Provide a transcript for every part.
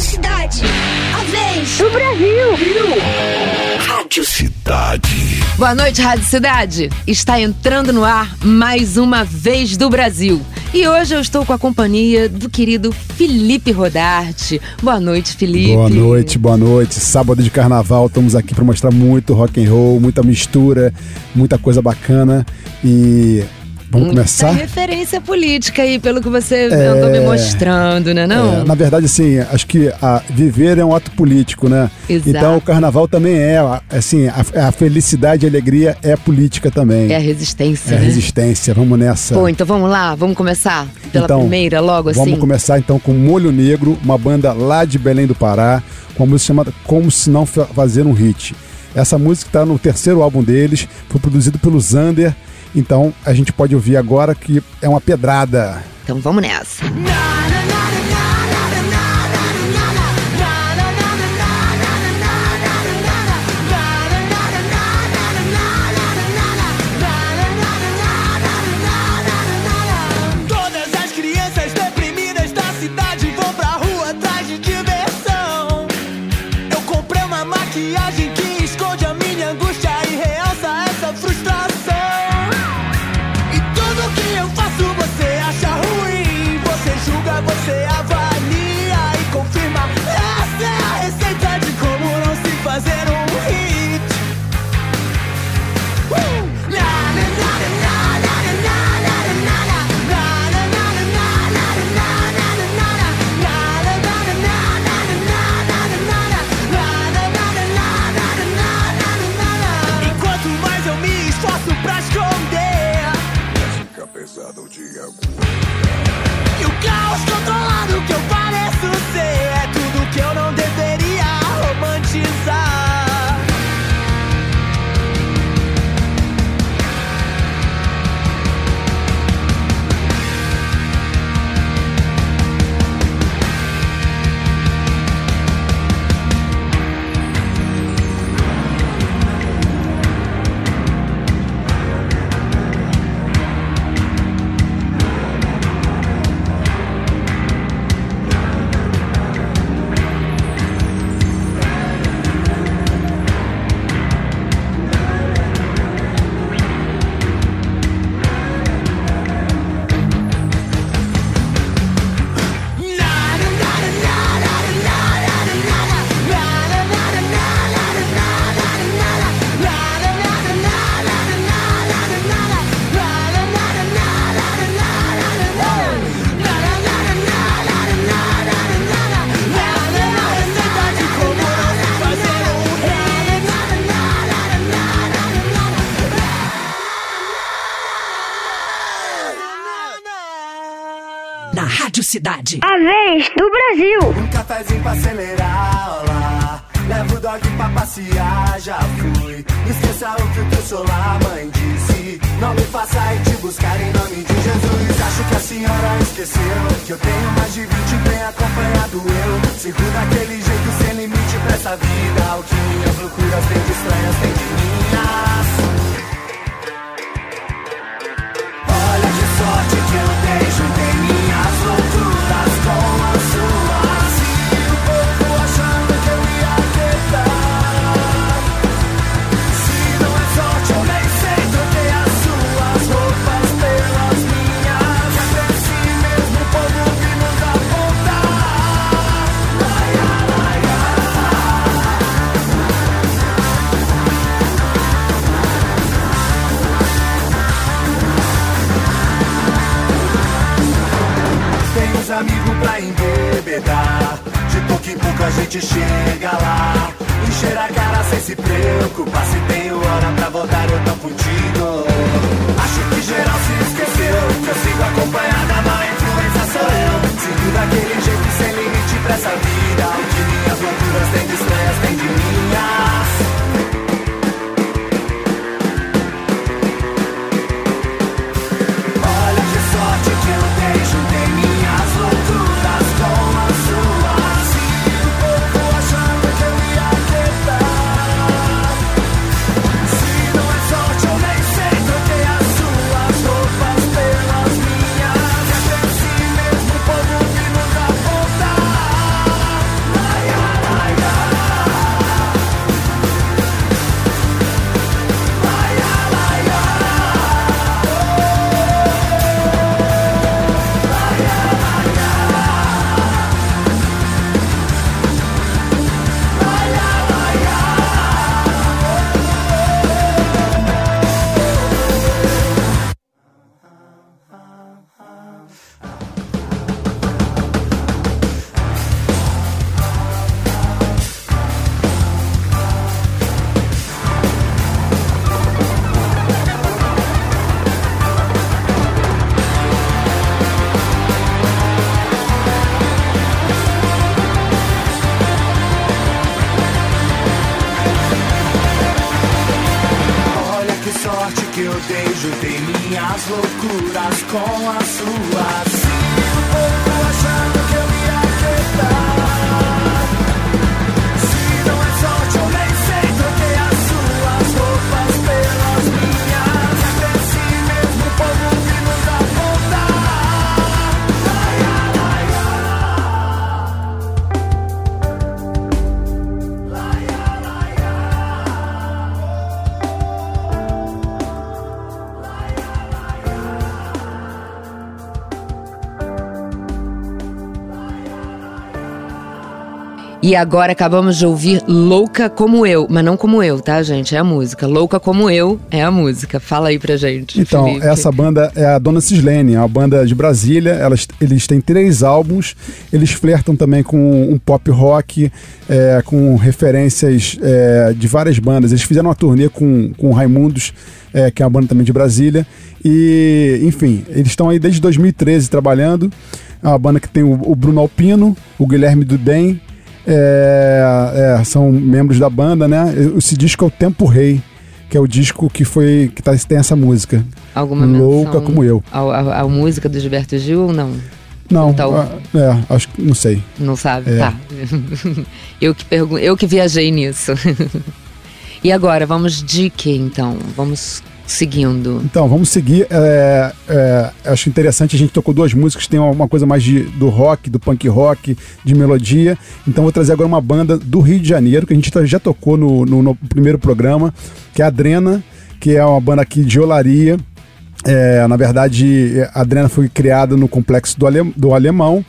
Rádio Cidade. A vez do Brasil. Rádio Cidade. Boa noite, Rádio Cidade. Está entrando no ar mais uma vez do Brasil. E hoje eu estou com a companhia do querido Felipe Rodarte. Boa noite, Felipe. Boa noite, boa noite. Sábado de carnaval, estamos aqui para mostrar muito rock and roll, muita mistura, muita coisa bacana. E Vamos começar? referência política aí, pelo que você é, andou me mostrando, né não? É, na verdade, assim, acho que a, viver é um ato político, né? Exato. Então o carnaval também é, assim, a, a felicidade e a alegria é política também. É a resistência, É a né? resistência, vamos nessa. Pô, então vamos lá, vamos começar pela Então, primeira, logo assim? Vamos começar então com Molho Negro, uma banda lá de Belém do Pará, com uma música chamada Como Se Não Fa- Fazer um Hit. Essa música está no terceiro álbum deles, foi produzido pelo Zander, então a gente pode ouvir agora que é uma pedrada. Então vamos nessa. Dia. E o caos controlado que eu pareço ser É tudo que eu não deveria romantizar Cidade. A vez do Brasil. Um cafezinho pra acelerar, olá. Levo o dog pra passear, já fui. Esqueça o que o teu solar mãe disse. Não me faça ir te buscar em nome de Jesus. Acho que a senhora esqueceu que eu tenho mais de 20 bem acompanhado eu. Sigo daquele jeito sem limite pra essa vida. O que minhas loucuras têm de estranhas tem de minhas. Gente chega lá. Encher a cara sem se preocupar. Se tenho hora pra voltar, eu tô contigo. Acho que geral se esqueceu. Que eu sigo acompanhada, má influência sou eu. Sigo daquele jeito sem limite pra essa vida. O que minhas loucuras têm de estranhas, tem de minhas. que eu dei, juntei minhas loucuras com as suas. Eu povo achando E agora acabamos de ouvir Louca Como Eu, mas não como eu, tá, gente? É a música. Louca Como Eu é a música. Fala aí pra gente. Então, Felipe. essa banda é a Dona Cislene, é uma banda de Brasília. Elas, eles têm três álbuns. Eles flertam também com um pop rock, é, com referências é, de várias bandas. Eles fizeram uma turnê com, com o Raimundos, é, que é uma banda também de Brasília. E, enfim, eles estão aí desde 2013 trabalhando. É uma banda que tem o, o Bruno Alpino, o Guilherme Dudem. É, é, são membros da banda, né? Esse disco é o Tempo Rei que é o disco que foi que tá, tem essa música. Alguma Louca como eu. A, a- a música do Gilberto Gil ou não? Não, Então- ah, é, acho que não sei. Não sabe? É. Tá. eu que pergun eu que viajei nisso. e agora, vamos de que então? Vamos seguindo. Então, vamos seguir. É, é, acho interessante, a gente tocou duas músicas, tem uma coisa mais de, do rock, do punk rock, de melodia. Então, vou trazer agora uma banda do Rio de Janeiro, que a gente tá- já tocou no, no- no primeiro programa, que é a Drena, que é uma banda aqui de Olaria. É, na verdade, a Adriana foi criada no complexo do, Ale- do Alemão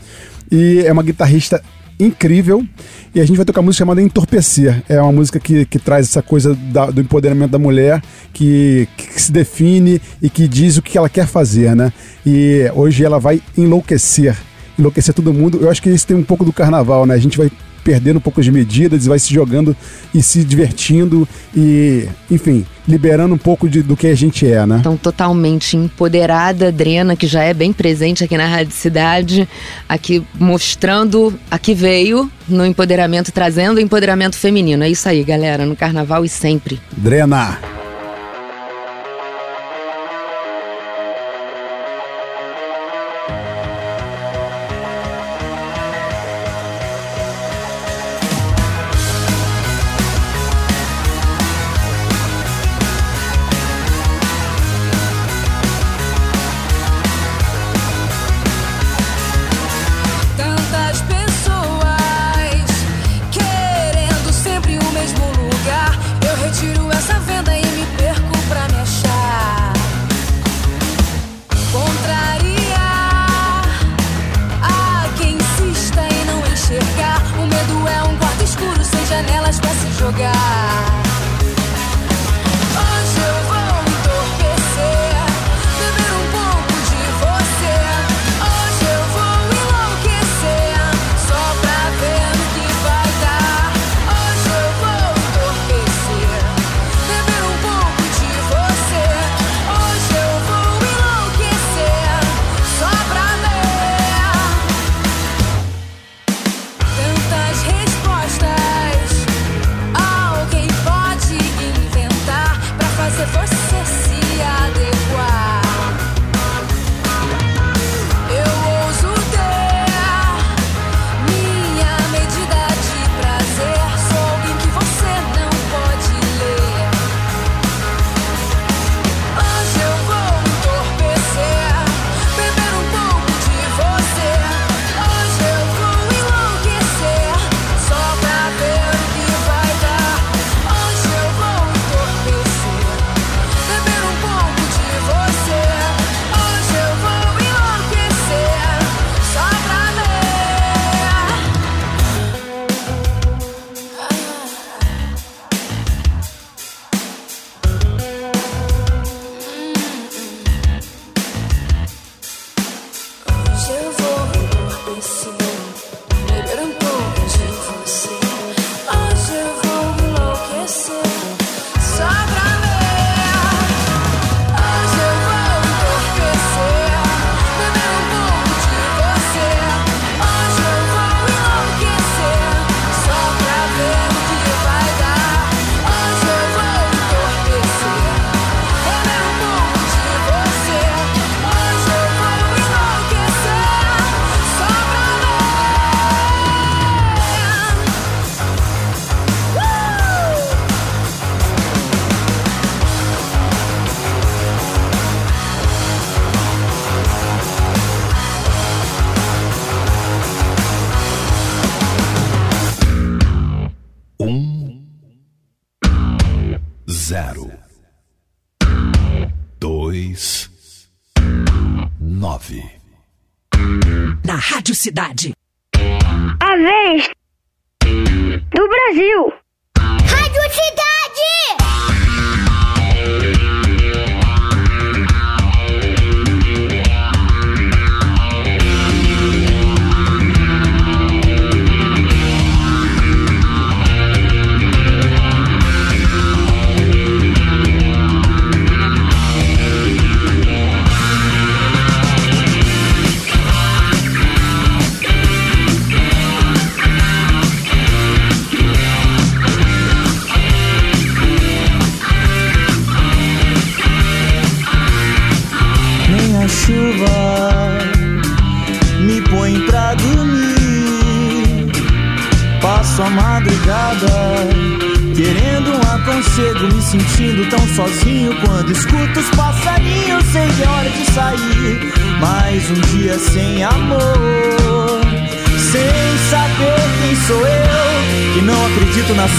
e é uma guitarrista incrível. E a gente vai tocar uma música chamada Entorpecer. É uma música que, que traz essa coisa da- do empoderamento da mulher, que, que se define e que diz o que ela quer fazer, né? E hoje ela vai enlouquecer. Enlouquecer todo mundo. Eu acho que isso tem um pouco do carnaval, né? A gente vai perdendo um pouco de medidas, vai se jogando e se divertindo e, enfim, liberando um pouco de- do que a gente é, né? Então, totalmente empoderada, Adriana, que já é bem presente aqui na Rádio Cidade, aqui mostrando a que veio no empoderamento, trazendo o empoderamento feminino. É isso aí, galera, no carnaval e sempre. Drena!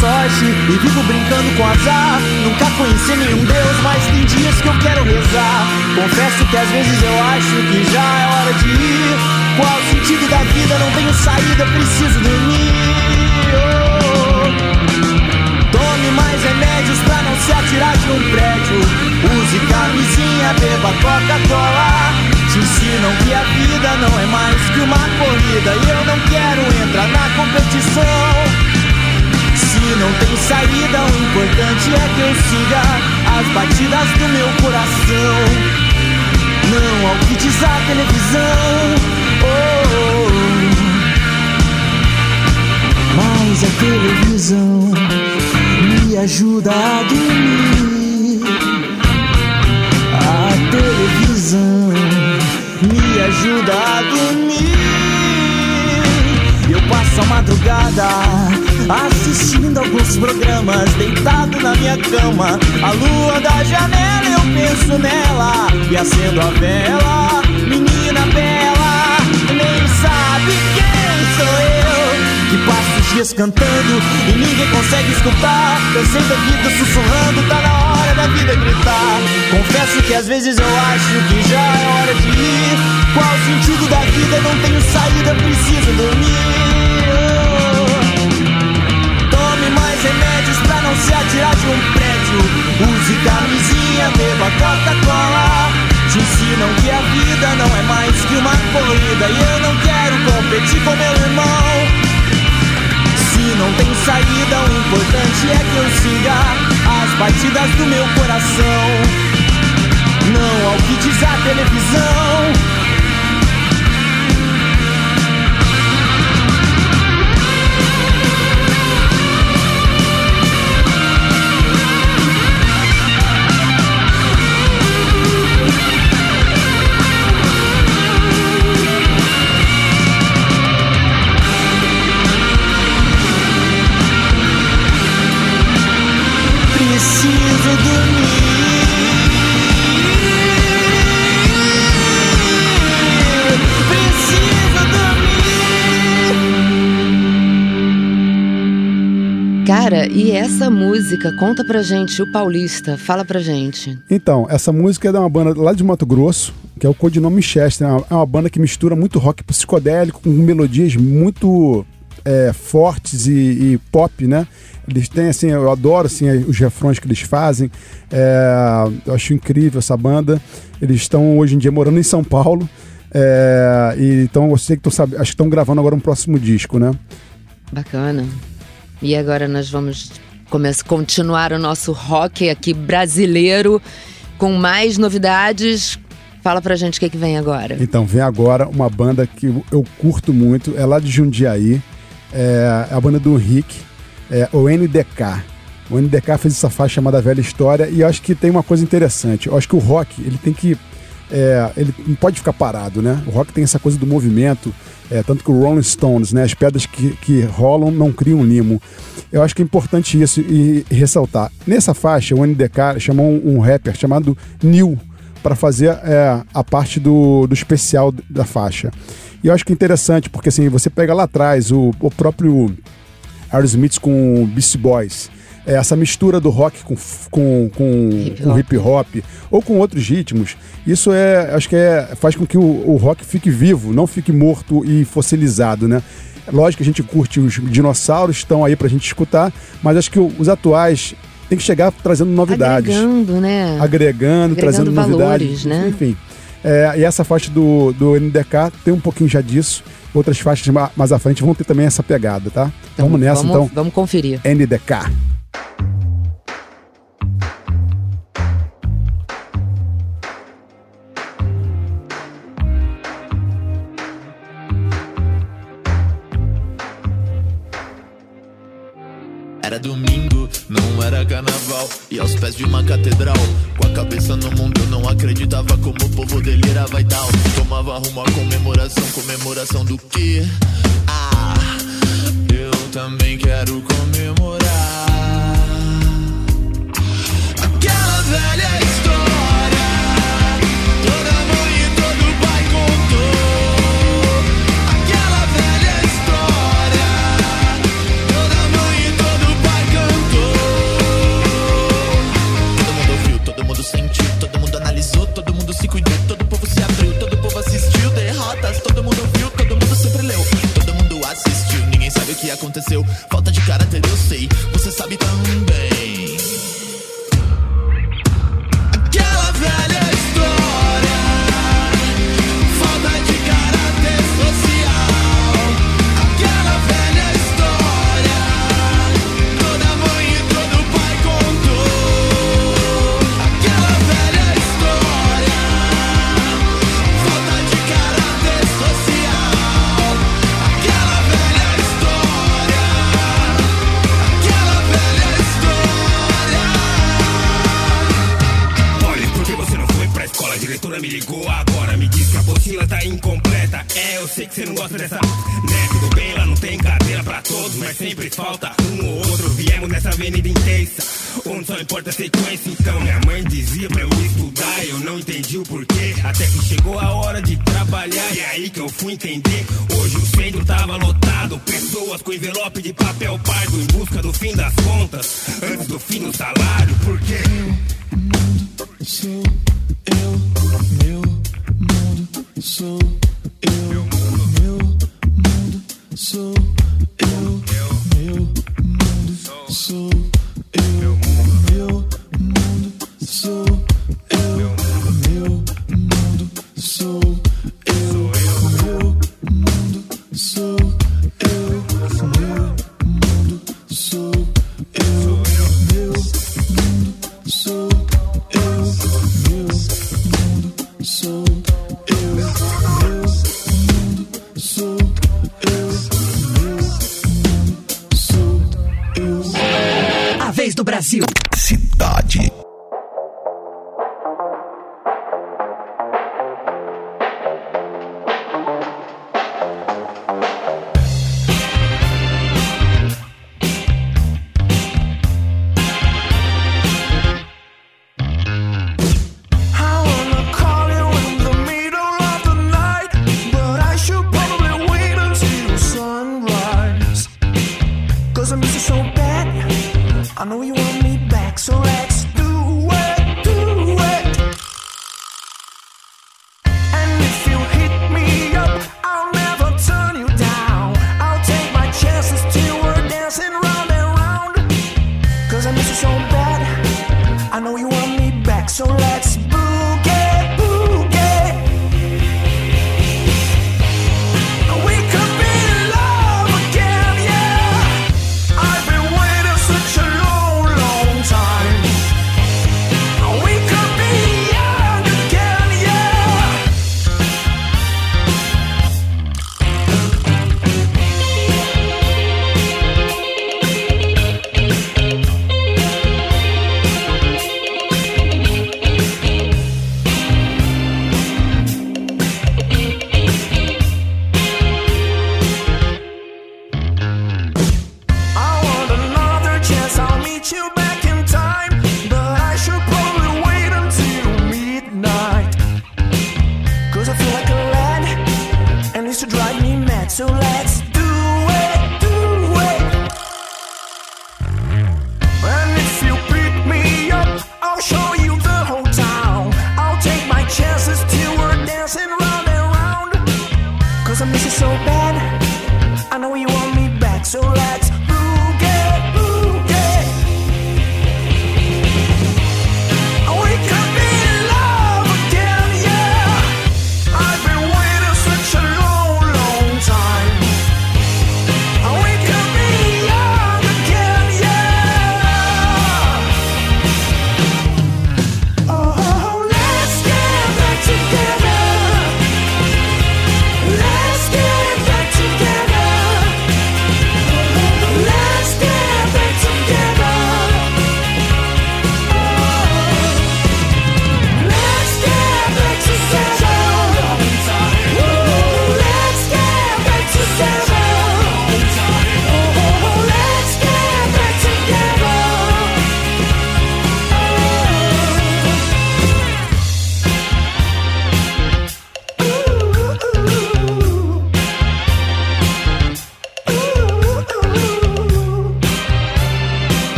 Sorte e vivo brincando com azar. Nunca conheci nenhum Deus, mas tem dias que eu quero rezar. Confesso que às vezes eu acho que já é hora de ir. Qual o sentido da vida? Não tenho saída, preciso dormir. Oh. Tome mais remédios pra não se atirar de um prédio. Use camisinha, beba Coca-Cola. Te ensinam que a vida não é mais que uma corrida. E eu não quero entrar na competição. Não tem saída, o importante é que eu siga as batidas do meu coração. Não ao que diz a televisão. Oh, mas a televisão me ajuda a dormir. A televisão me ajuda a dormir. Eu passo a madrugada assistindo alguns programas, deitado na minha cama. A lua da janela, eu penso nela e acendo a vela. Menina bela, nem sabe quem sou eu. Que passo os dias cantando e ninguém consegue escutar. Cansei da vida sussurrando, tá na hora da vida gritar. Confesso que às vezes eu acho que já é hora de ir. Qual o sentido da vida? Não tenho saída, preciso dormir. Não se atirar de um prédio. Use camisinha, beba Coca-Cola. Te ensinam que a vida não é mais que uma corrida. E eu não quero competir com meu irmão. Se não tem saída, o importante é que eu siga as batidas do meu coração. Não ao que diz a televisão. Cara, e essa música? Conta pra gente, o Paulista, fala pra gente. Então, essa música é de uma banda lá de Mato Grosso, que é o codinome Chester. É uma- É uma banda que mistura muito rock psicodélico com melodias muito é, fortes e, e pop, né? Eles têm, assim, eu adoro assim, os refrões que eles fazem. É, eu acho incrível essa banda. Eles estão hoje em dia morando em São Paulo. É, e, então eu sei que acho que estão gravando agora um próximo disco, né? Bacana. E agora nós vamos começar, continuar o nosso rock aqui brasileiro com mais novidades. Fala pra gente o que, que vem agora. Então, vem agora uma banda que eu curto muito, é lá de Jundiaí, é a banda do Henrique, é o NDK. O NDK fez essa faixa chamada Velha História e eu acho que tem uma coisa interessante. Eu acho que o rock, ele tem que. É, ele não pode ficar parado, né? O rock tem essa coisa do movimento, é, tanto que o Rolling Stones, né? As pedras que, que rolam não criam limo. Eu acho que é importante isso e, ressaltar. Nessa faixa, o NDK chamou um, rapper chamado Neil para fazer é, a parte do, do especial da faixa. E eu acho que é interessante, porque assim, você pega lá atrás o, o próprio Aerosmith com Beast Boys. É, essa mistura do rock com, com, com, hip, com hop. hip hop ou com outros ritmos, isso é, acho que é, faz com que o, o rock fique vivo, não fique morto e fossilizado, né? Lógico que a gente curte os dinossauros, estão aí pra gente escutar, mas acho que os atuais tem que chegar trazendo novidades. Agregando, né? Agregando, Agregando trazendo valores, novidades. Né? Enfim. É, e essa faixa do, do NDK tem um pouquinho já disso. Outras faixas mais à frente vão ter também essa pegada, tá? Então, vamos nessa, vamos, então. Vamos conferir. NDK. Era domingo, não era carnaval. E aos pés de uma catedral, com a cabeça no mundo, eu não acreditava como o povo delirava vai tal. Tomava rumo à comemoração, comemoração do que? Ah, eu também quero comemorar. vez do Brasil. so loud.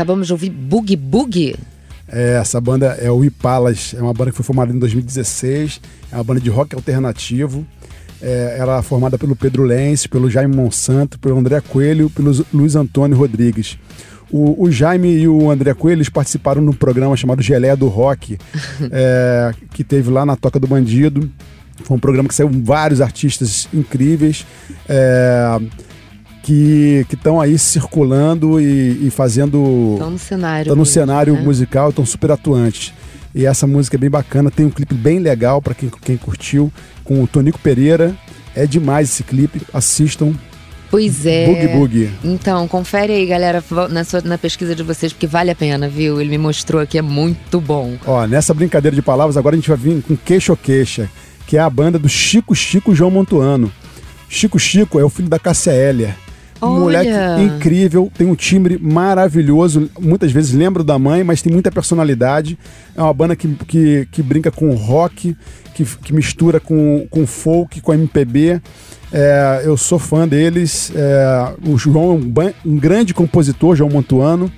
Acabamos de ouvir Boogie Boogie. É, essa banda é o Ipalas, é uma banda que foi formada em 2016, é uma banda de rock alternativo. É, ela é formada pelo Pedro Lenz, pelo Jaime Monsanto, pelo André Coelho, pelo Luiz Antônio Rodrigues. O, o Jaime e o André Coelho eles participaram num programa chamado Geleia do Rock, é, que teve lá na Toca do Bandido. Foi um programa que saiu vários artistas incríveis. É, que estão aí circulando e, e fazendo. Estão no cenário. Estão no mesmo, cenário né? musical, estão super atuantes. E essa música é bem bacana, tem um clipe bem legal para quem, quem curtiu, com o Tonico Pereira. É demais esse clipe, assistam. Pois é. Boogie Boogie. Então, confere aí, galera, na, sua- na pesquisa de vocês, porque vale a pena, viu? Ele me mostrou aqui, é muito bom. Ó, nessa brincadeira de palavras, agora a gente vai vir com Queixo Queixa, que é a banda do Chico Chico João Montuano. Chico Chico é o filho da Cássia Heller. Um Olha! moleque incrível, tem um timbre maravilhoso. Muitas vezes lembra da mãe, mas tem muita personalidade. É uma banda que, que, que brinca com rock, que, que mistura com, com folk, com MPB. É, eu sou fã deles. É, o João é um, um grande compositor, João Montuano.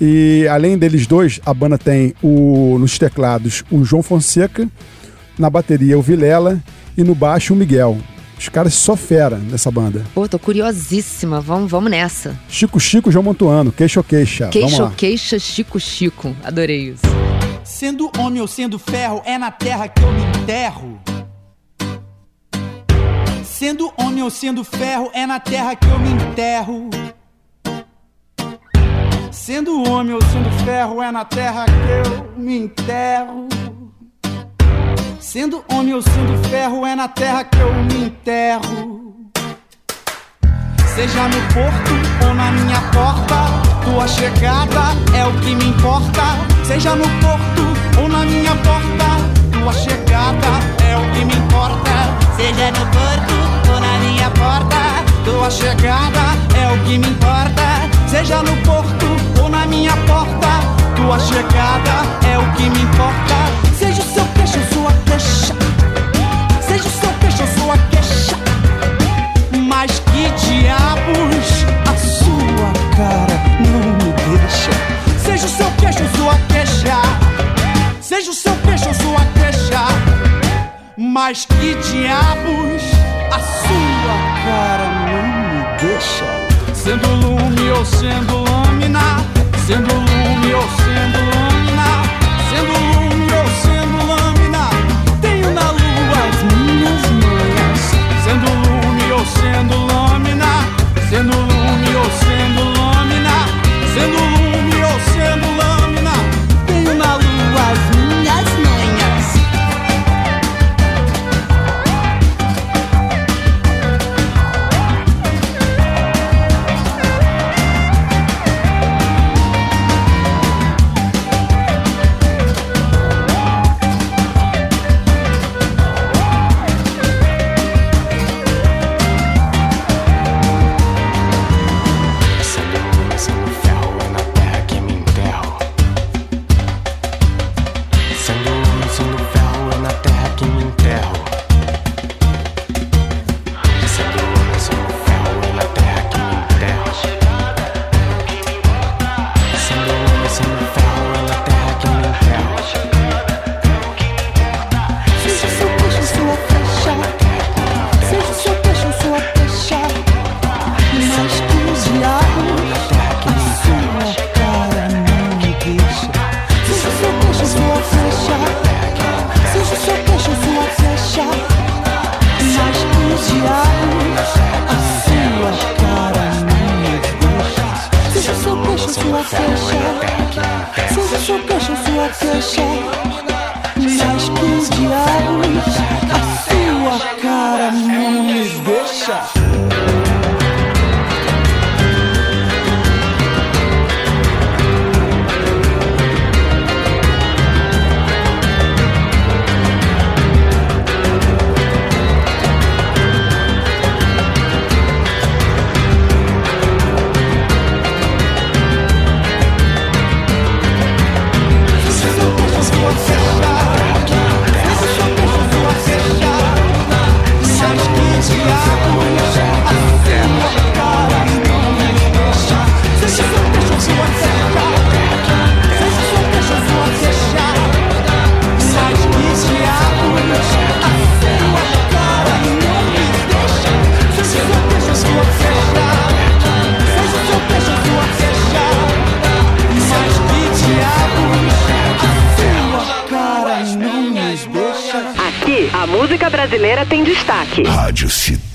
E além deles dois, a banda tem o, nos teclados o João Fonseca, na bateria o Vilela e no baixo o Miguel. Os caras só fera nessa banda. Pô, tô curiosíssima. Vamos, vamos nessa. Chico Chico João Montuano, queixo queixa. Queixo, queixa, Chico, Chico. Adorei isso. Sendo homem ou sendo ferro, é na terra que eu me enterro. Sendo homem ou sendo ferro, é na terra que eu me enterro. Sendo homem ou sendo ferro, é na terra que eu me enterro. Sendo homem ou sendo ferro, é na terra que eu me enterro. Seja no porto ou na minha porta, tua chegada é o que me importa. Seja no porto ou na minha porta, tua chegada é o que me importa. Seja no porto ou na minha porta, tua chegada é o que me importa. Seja no porto ou na minha porta, tua chegada é o que me importa. Queixa. Seja o seu queixo, sua queixa. Mas que diabos a sua cara não me deixa. Seja o seu queixo, sua queixa. Seja o seu queixo, sua queixa. Mas que diabos a sua cara não me deixa. Sendo lume ou sendo lâmina. Rádio Cidade.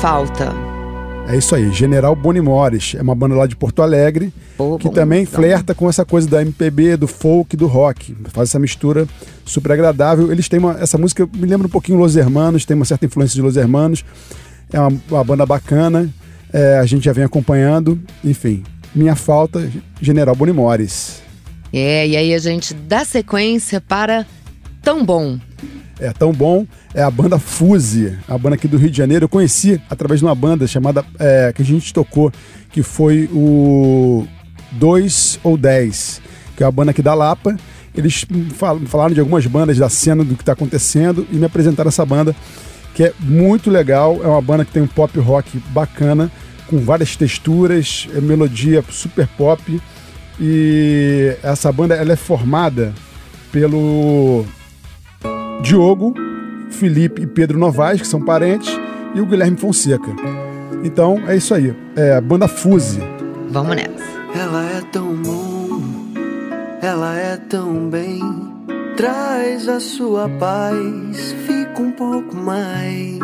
Falta. É isso aí, General Bonimores. É uma banda lá de Porto Alegre que também flerta com essa coisa da MPB, do folk, do rock. Faz essa mistura super agradável. Eles têm uma. Essa música me lembra um pouquinho Los Hermanos, tem uma certa influência de Los Hermanos. É uma, uma banda bacana. é, a gente já vem acompanhando. Enfim, minha falta, General Bonimores. É, e aí a gente dá sequência para Tão Bom. É tão bom. É a banda Fuse, a banda aqui do Rio de Janeiro. Eu conheci através de uma banda chamada. é, que a gente tocou, que foi o 2 ou 10, que é a banda aqui da Lapa. Eles fal- falaram de algumas bandas da cena do que está acontecendo e me apresentaram essa banda, que é muito legal. É uma banda que tem um pop rock bacana, com várias texturas, é melodia super pop. E essa banda ela é formada pelo Diogo, Felipe e Pedro Novaes, que são parentes, e o Guilherme Fonseca. Então é isso aí. É a banda Fuse. Vamos nessa. Ela é tão bom, ela é tão bem. Traz a sua paz, fica um pouco mais.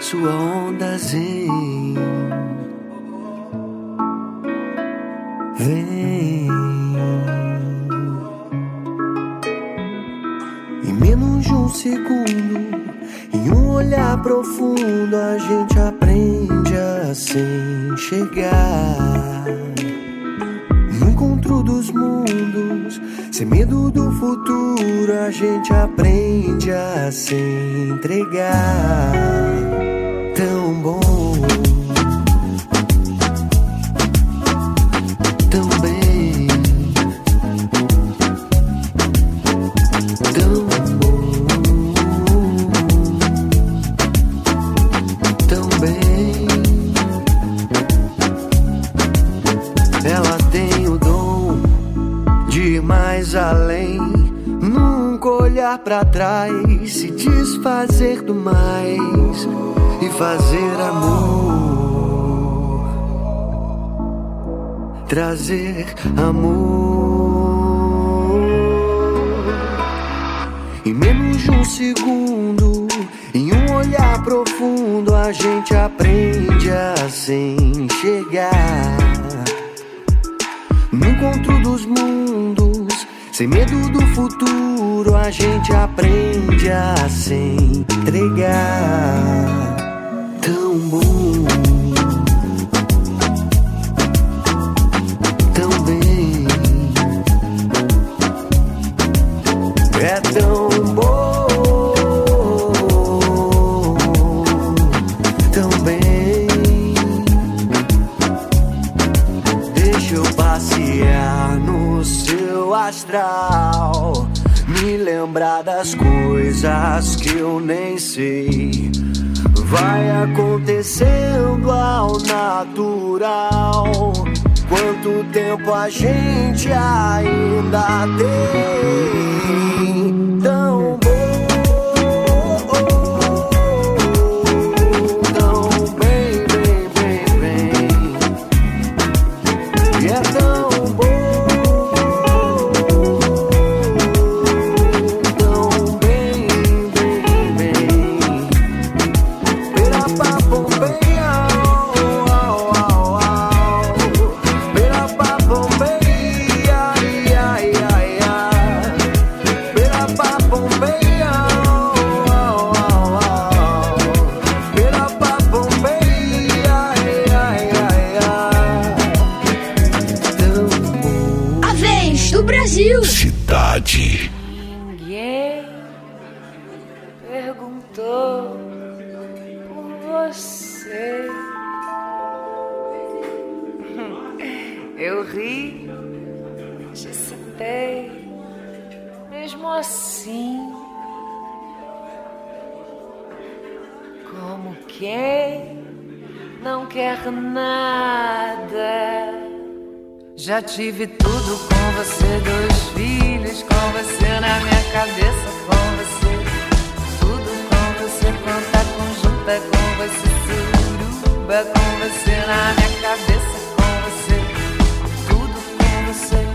Sua onda zen. Vem. Menos de um segundo, em um olhar profundo, a gente aprende a se enxergar. No encontro dos mundos, sem medo do futuro, a gente aprende a se entregar. Tão bom. Olhar pra trás, se desfazer do mais e fazer amor, trazer amor. Em menos de um segundo, em um olhar profundo, a gente aprende a se enxergar. No encontro dos mundos, sem medo do futuro, a gente aprende a se entregar. Tão bom, das coisas que eu nem sei. Vai acontecendo ao natural. Quanto tempo a gente ainda tem? Tão perguntou por você. Eu ri, te citei, mesmo assim. Como quem não quer nada. Já tive tudo com você, dois filhos com você na minha cabeça, com conta conjunta com você, suruba com você na minha cabeça, com você. Tudo com você.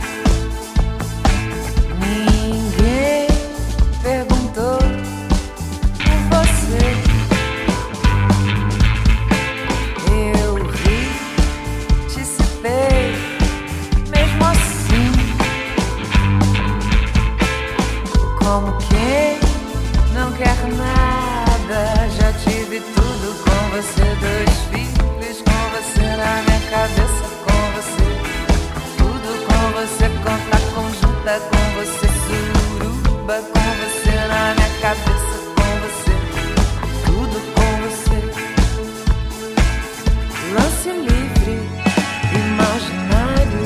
Cabeça, com você. Tudo com você, conta conjunta com você, suruba com você na minha cabeça, com você. Tudo com você. Lance livre, imaginário.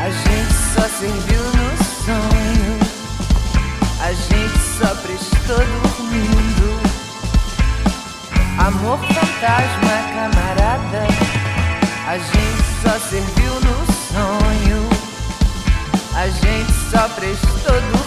A gente só serviu no sonho. A gente só prestou dormindo. Amor fantasma, camarada. A gente só serviu no sonho. A gente só prestou dormindo.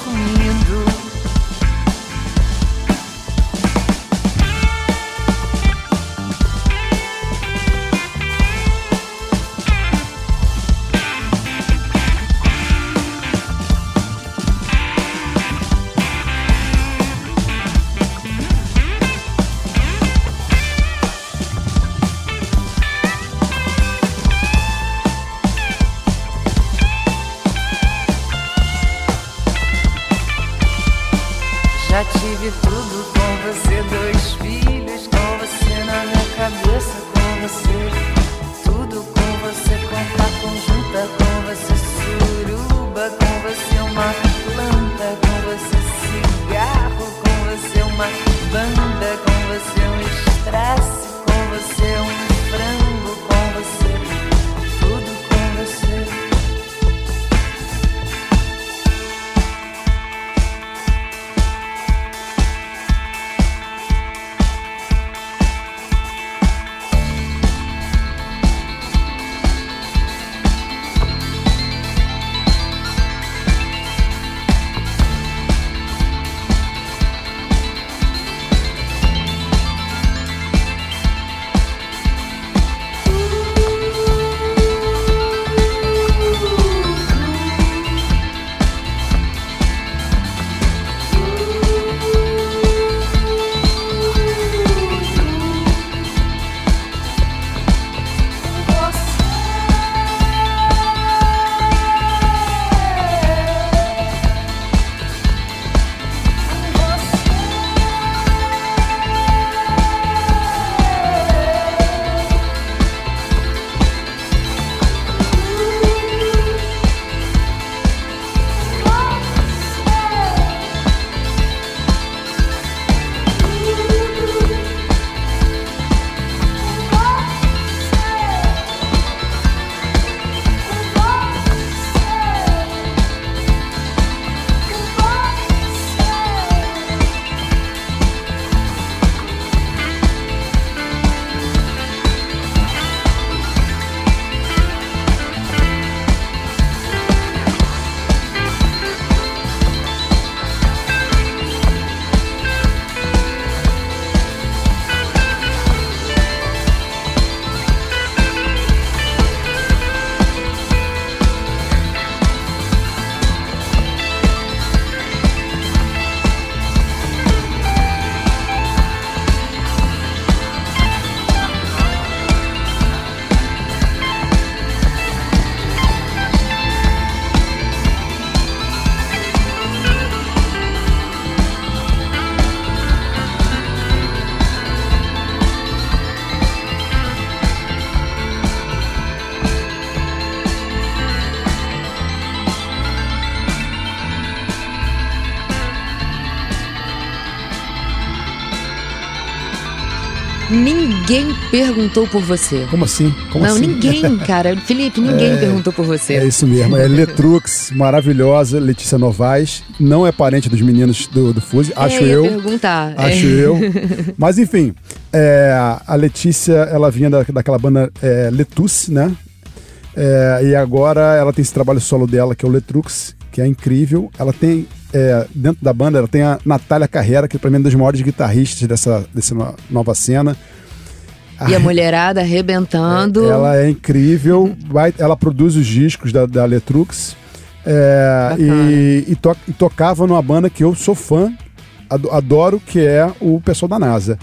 Perguntou por você. Como assim? Como não, assim? ninguém, cara. Felipe, ninguém É, perguntou por você. É isso mesmo, é Letrux, maravilhosa, Letícia Novaes, não é parente dos meninos do, do Fuse, É, acho ia eu. perguntar. Acho É. eu. Mas enfim, é, a Letícia, ela vinha da, daquela banda é, Letus, né? É, e agora ela tem esse trabalho solo dela, que é o Letrux, que é incrível. Ela tem, é, dentro da banda, ela tem a Natália Carrera, que pra mim é uma das maiores guitarristas dessa, dessa no- nova cena. E a mulherada arrebentando. Ela é incrível, vai, ela produz os discos da, da Letrux é, e, e, to- e tocava numa banda que eu sou fã, ado- adoro, que é o pessoal da NASA.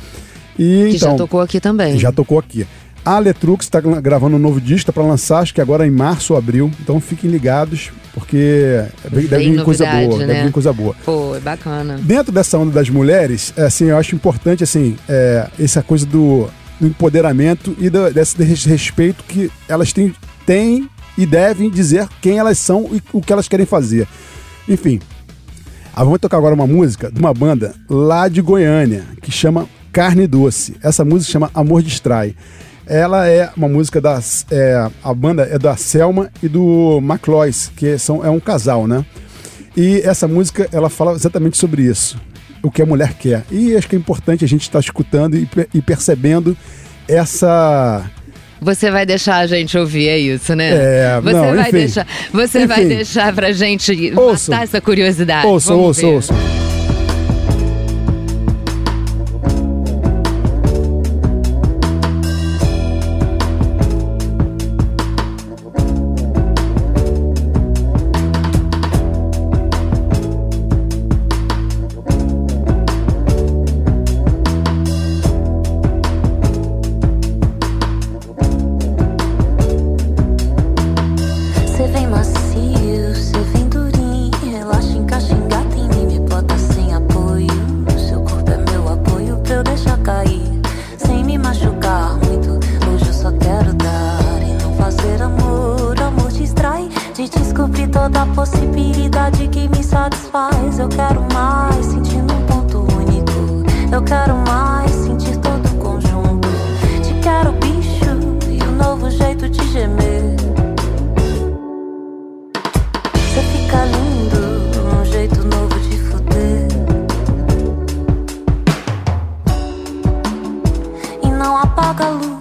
E, que então, já tocou aqui também. já tocou aqui. A Letrux está gravando um novo disco, tá para lançar, acho que agora em março ou abril. Então fiquem ligados, porque deve, vir coisa boa. né? Deve vir coisa boa. Pô, é bacana. Dentro dessa onda das mulheres, é, assim, eu acho importante assim, é, essa coisa do, do empoderamento e do- desse res- respeito que elas têm, têm e devem dizer quem elas são e o que elas querem fazer. Enfim, ah, vamos tocar agora uma música de uma banda lá de Goiânia que chama Carne Doce. Essa música chama Amor Distrai. Ela é uma música das. É, a banda é da Selma e do McLois, que são, é um casal, né? E essa música ela fala exatamente sobre isso, o que a mulher quer. E acho que é importante a gente estar escutando e, e percebendo essa. Você vai deixar a gente ouvir, é isso, né? É, você não, vai enfim. deixar, você vai Enfim. deixar pra gente Ouçam. matar essa curiosidade. Ouçam, ouçam, ver. ouçam. E não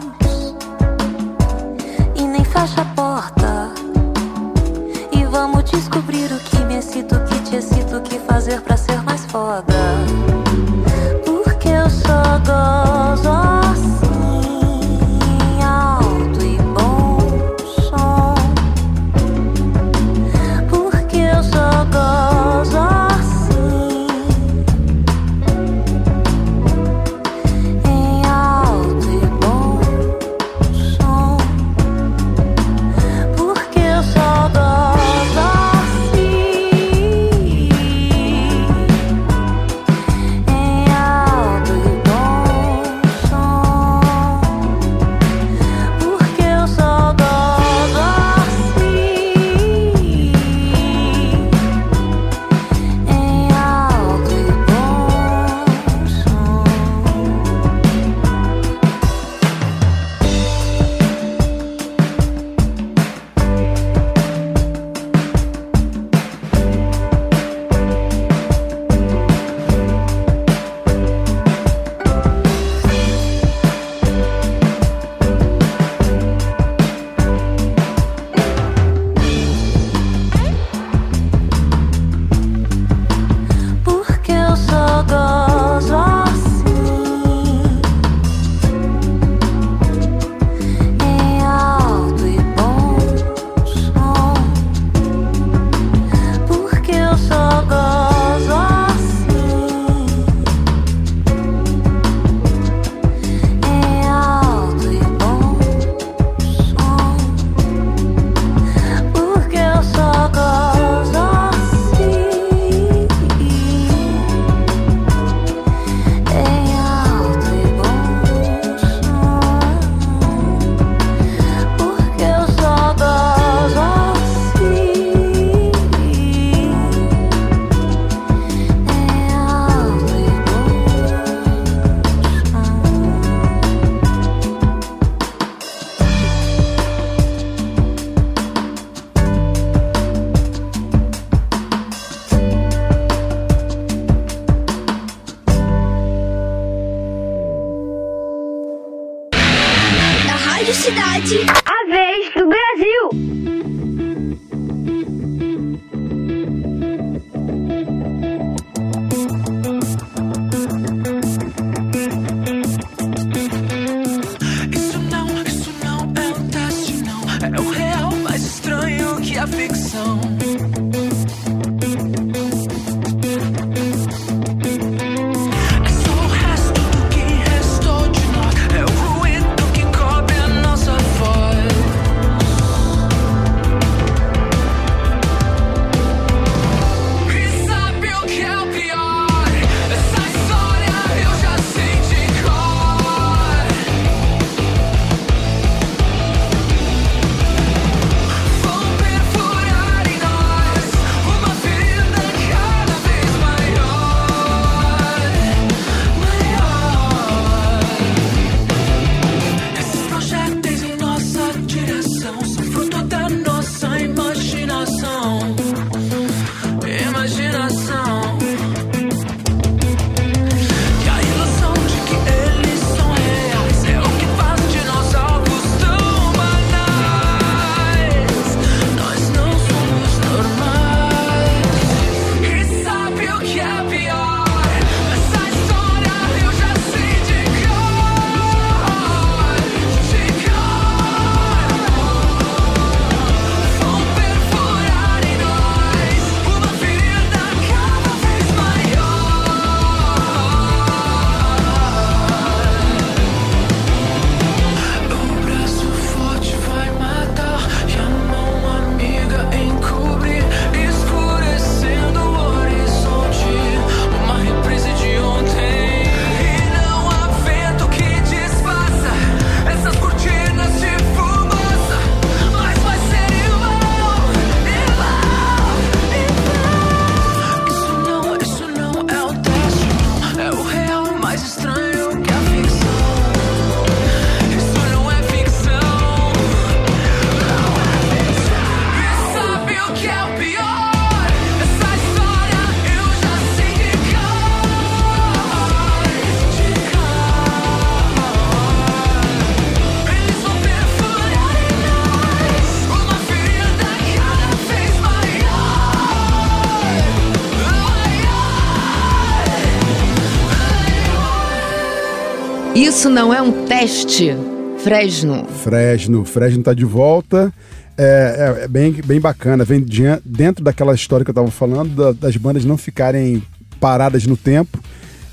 Isso não é um teste, Fresno. Fresno, Fresno tá de volta. É, é- é bem, bem bacana. Vem dentro daquela história que eu tava falando, da- das bandas não ficarem paradas no tempo.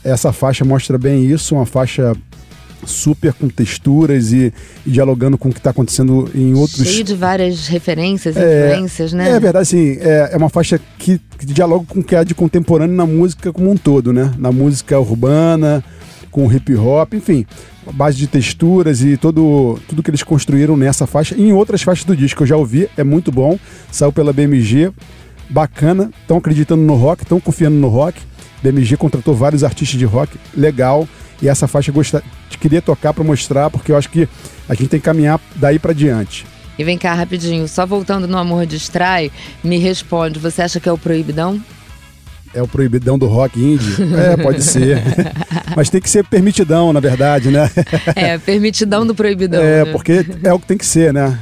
Essa faixa mostra bem isso, uma faixa super com texturas e, e dialogando com o que está acontecendo em outros. Cheio de várias referências, É, influências, né? É verdade, assim, é, é uma faixa que, que dialoga com o que há de contemporâneo na música como um todo, né? Na música urbana, com hip hop, enfim, base de texturas e todo, tudo que eles construíram nessa faixa e em outras faixas do disco. Eu já ouvi, é muito bom, saiu pela BMG, bacana, estão acreditando no rock, estão confiando no rock. BMG contratou vários artistas de rock, legal. E essa faixa eu gosta, queria tocar para mostrar, porque eu acho que a gente tem que caminhar daí para diante. E vem cá rapidinho, só voltando no Amor Distrai, me responde, você acha que é o Proibidão? É o proibidão do rock indie? É, pode ser. Mas tem que ser permitidão, na verdade, né? É, permitidão do Proibidão. É, né? porque é o que tem que ser, né?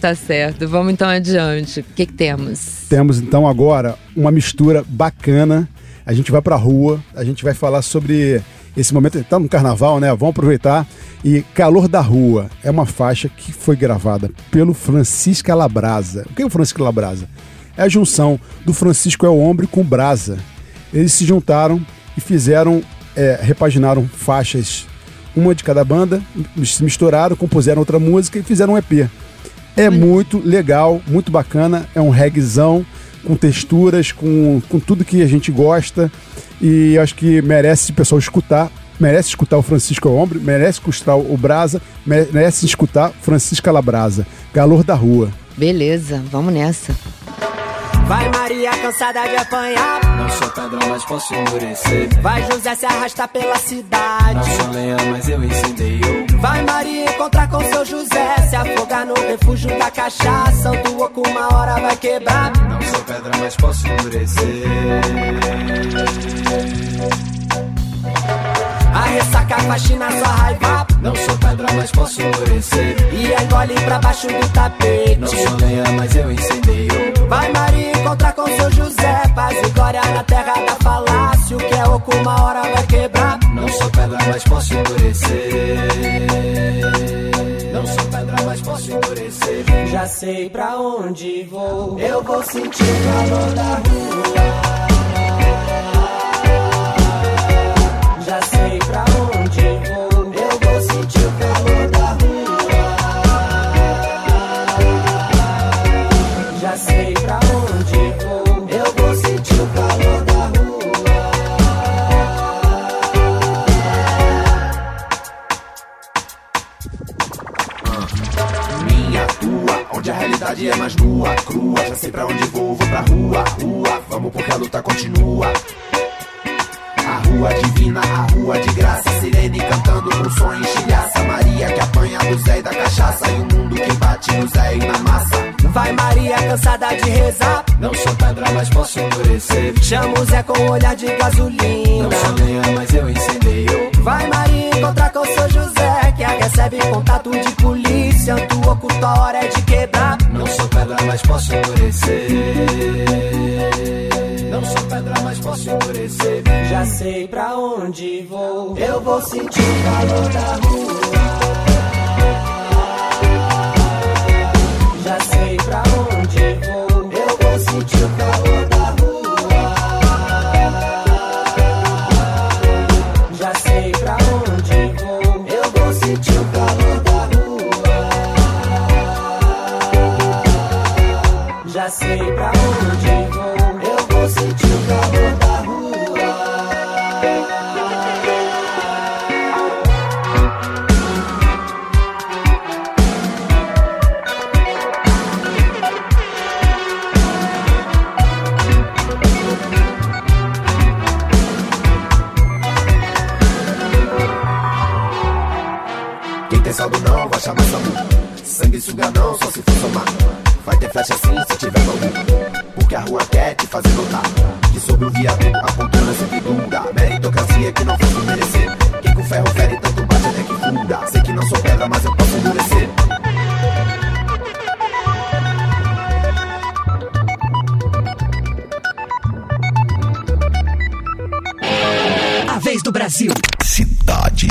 Tá certo, vamos então adiante. O que, que temos? Temos então agora uma mistura bacana. A gente vai pra rua, a gente vai falar sobre esse momento. Tá no carnaval, né? Vamos aproveitar. E Calor da Rua é uma faixa que foi gravada pelo Francisco Labrasa. O que é o Francisco Labrasa? É a junção do Francisco El Hombre com Brasa. Eles se juntaram e fizeram, é, repaginaram faixas, uma de cada banda, se misturaram, compuseram outra música e fizeram um EP. É muito legal, muito bacana, é um reggaezão com texturas, com, com tudo que a gente gosta e acho que merece o pessoal escutar. Merece escutar o Francisco Ombre, merece escutar o Brasa, merece escutar Francisca Labrasa, Calor da Rua. Beleza, vamos nessa. Vai Maria cansada de apanhar. Não sou padrão, mas posso endurecer. Vai José se arrastar pela cidade. Não sou leão, mas eu incendeio. Vai Maria encontrar com seu José. Se afogar no refúgio da cachaça. O do oco uma hora vai quebrar. Não sou pedra, mas posso endurecer. Ressaca faxina sua raiva. Não sou pedra, mas posso endurecer. E olhe pra baixo do tapete. Não sou lenha, mas eu incendeio. Vai Maria encontrar com seu José. Paz e glória na terra da falácia. O que é oco uma hora vai quebrar. Não sou pedra, mas posso endurecer. Não sou pedra, mas posso endurecer. Já sei pra onde vou. Eu vou sentir o calor da rua. Já sei com olhar de gasolina. Não sou lenha, mas eu incendeio. Vai Maria encontrar com seu José, que a recebe contato de polícia. Tu oculta a hora é de quebrar. Não sou pedra, mas posso endurecer. Não sou pedra, mas posso endurecer. Já sei pra onde vou. Eu vou sentir o calor da rua. Quem tem saldo não vai chamar SAMU. Sangue suga não, só se for somar. Vai ter flecha sim se tiver bagulho. Porque a rua quer te fazer notar. Que sobre o viaduto a poltrona sempre dura. Meritocracia que não faz por merecer. Quem com ferro fere tanto bate até que funda. Sei que não sou pedra, mas eu posso endurecer. A vez do Brasil. Cidade.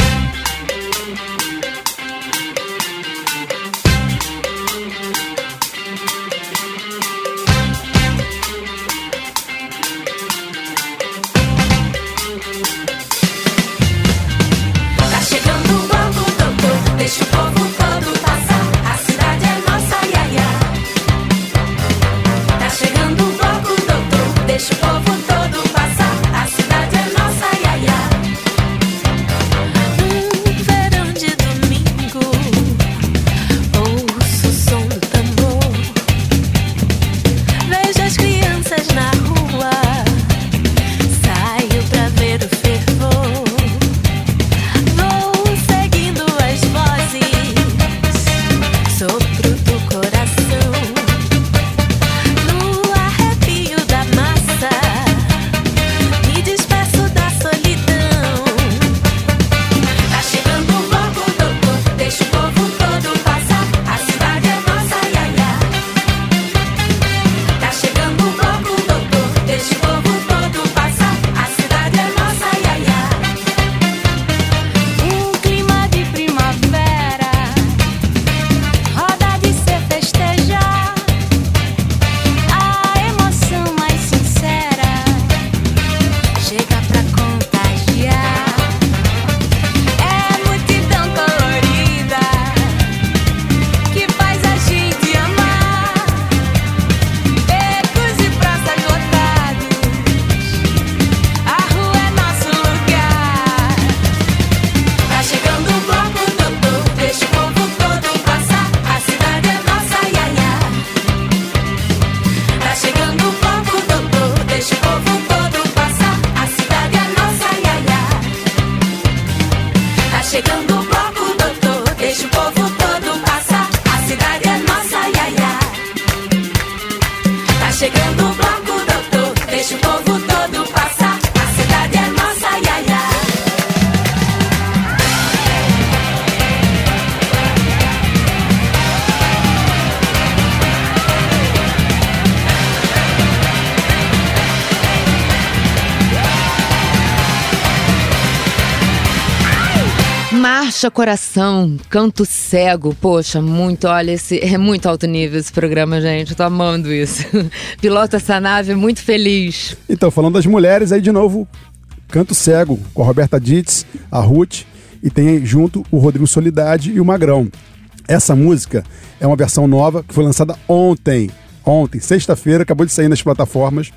Haja Coração, Canto Cego. Poxa, muito, olha, esse, é muito alto nível esse programa, gente. Eu tô amando isso. Piloto essa nave, muito feliz. Então, falando das mulheres, aí de novo, Canto Cego, com a Roberta Ditz, a Ruth, e tem junto o Rodrigo Solidade e o Magrão. Essa música é uma versão nova que foi lançada ontem. Ontem, sexta-feira, acabou de sair nas plataformas.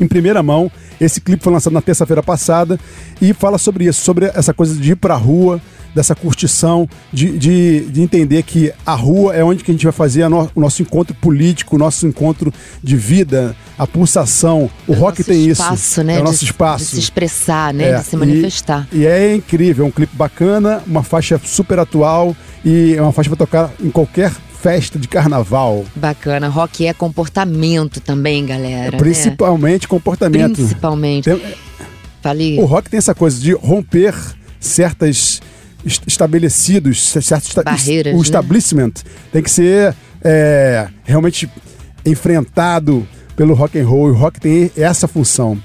Em primeira mão, esse clipe foi lançado na terça-feira passada e fala sobre isso, sobre essa coisa de ir pra rua, dessa curtição, de, de, de entender que a rua é onde que a gente vai fazer no, o nosso encontro político, o nosso encontro de vida, a pulsação. O É rock tem espaço, isso. Né? É o nosso de, espaço. De se expressar, né? É, de se manifestar. E, e é incrível, é um clipe bacana, uma faixa super atual e é uma faixa para tocar em qualquer festa de carnaval. Bacana. Rock é comportamento também, galera. Principalmente né? comportamento. Principalmente. Tem, Falei. O rock tem essa coisa de romper certas estabelecidos, certos Barreiras, o né? establishment tem que ser é, realmente enfrentado pelo rock and roll. E o rock tem essa função.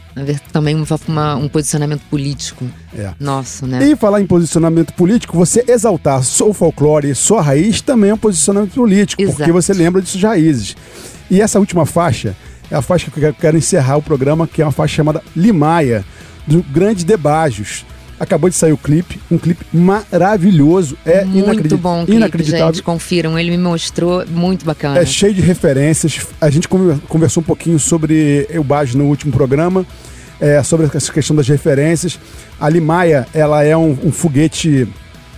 Também uma, um posicionamento político. É. Nosso, né? E falar em posicionamento político, você exaltar o folclore e sua raiz também é um posicionamento político, Exato. porque você lembra de suas raízes. E essa última faixa é a faixa que eu quero encerrar o programa, que é uma faixa chamada Limaia, do Grande Debajos. Acabou de sair o clipe, um clipe maravilhoso, é muito inacredit... bom clipe, inacreditável. gente, confiram, ele me mostrou, muito bacana. É cheio de referências. A gente conversou um pouquinho sobre o Bajo no último programa, é, sobre essa questão das referências. A Limaia, ela é um, um foguete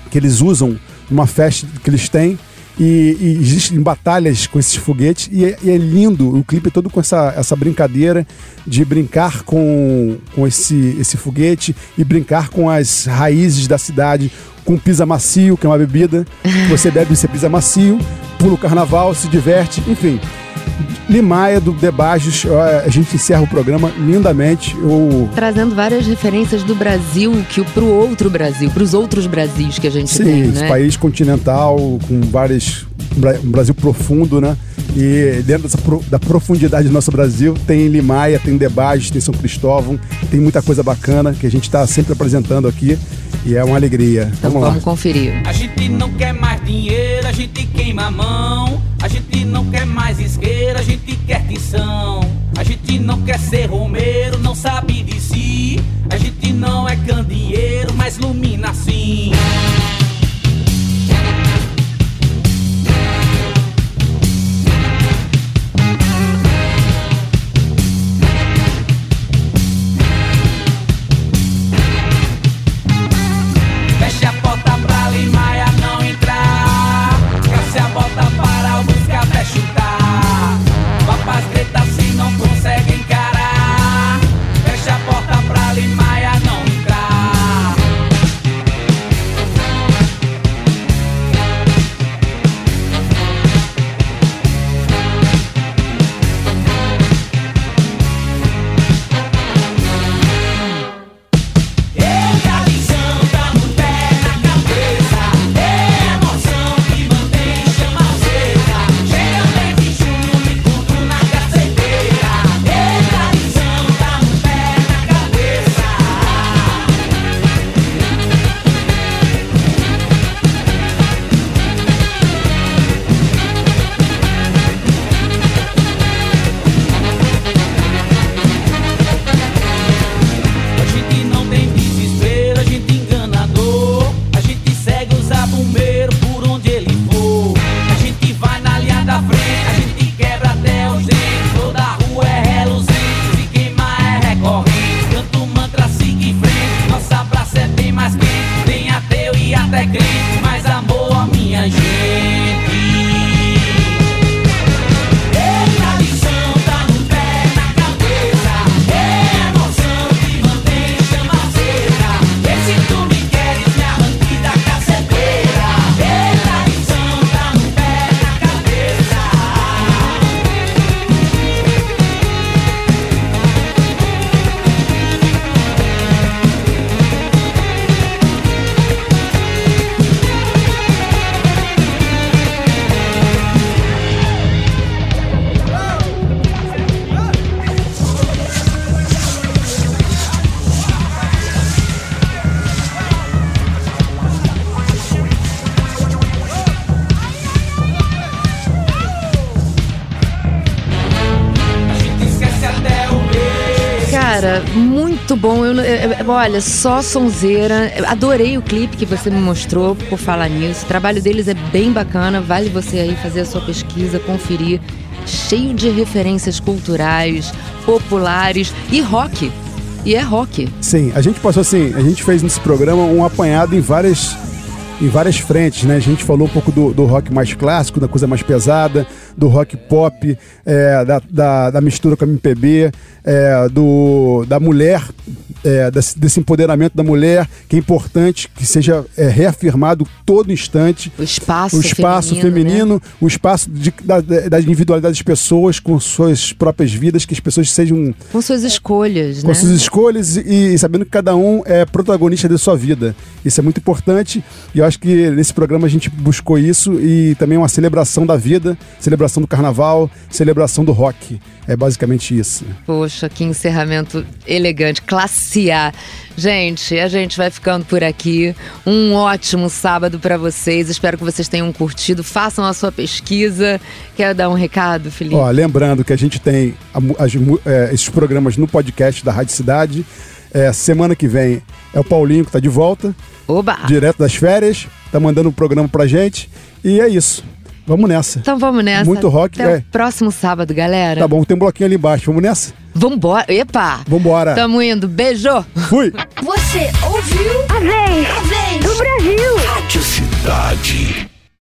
que eles usam numa festa que eles têm. E, e existem batalhas com esses foguetes e é, e é, lindo o clipe todo com essa, essa brincadeira de brincar com, com esse, esse foguete e brincar com as raízes da cidade, com pisa macio, que é uma bebida. Você bebe, você pisa macio, pula o carnaval, se diverte, enfim. Limaia do Debajos, a gente encerra o programa lindamente. Eu... Trazendo várias referências do Brasil que pro outro Brasil, pros outros Brasis que a gente Sim, tem, esse né? país continental, com várias. Um Brasil profundo, né? E dentro dessa, da profundidade do nosso Brasil tem Limaia, tem Debajos, tem São Cristóvão, tem muita coisa bacana que a gente está sempre apresentando aqui e é uma alegria. Então vamos, vamos conferir. A gente não quer mais dinheiro, a gente queima a mão. A gente não quer mais isqueira, a gente quer tição. A gente não quer ser romeiro, não sabe de si. A gente não é candeeiro, mas ilumina assim. Muito bom. Eu, eu- olha, só sonzeira. Adorei o clipe que você me mostrou por falar nisso. O trabalho deles é bem bacana. Vale você aí fazer a sua pesquisa, conferir. Cheio de referências culturais, populares e rock. E é rock. Sim, a gente passou assim, a gente fez nesse programa um apanhado em várias em várias frentes, né? A gente falou um pouco do, do rock mais clássico, da coisa mais pesada, do rock pop, é, da, da, da mistura com a MPB, é, do, da mulher, é, desse, desse empoderamento da mulher, que é importante que seja é, reafirmado todo instante. O espaço O espaço feminino, né? feminino, o espaço de- da, da individualidade das pessoas com suas próprias vidas, que as pessoas sejam Com suas escolhas, com né? suas escolhas e, e sabendo que cada um é protagonista da sua vida. Isso é muito importante e eu acho que nesse programa a gente buscou isso e também uma celebração da vida, celebração do carnaval, celebração do rock. É basicamente isso. Poxa, que encerramento elegante, classe A. Gente, a gente vai ficando por aqui. Um ótimo sábado pra vocês. Espero que vocês tenham curtido. Façam a sua pesquisa. Quer dar um recado, Felipe? Ó, lembrando que a gente tem a as é, esses programas no podcast da Rádio Cidade. É, semana que vem é o Paulinho que tá de volta. Oba! Direto das férias. Tá mandando um programa pra gente. E é isso. Vamos nessa. Então vamos nessa. Muito rock, Até é. o próximo sábado, galera. Tá bom, tem um bloquinho ali embaixo. Vamos nessa? Vambora. Epa! Vambora. Tamo indo. Beijo! Fui! Você ouviu? A vez A vez do Brasil. Rádio Cidade.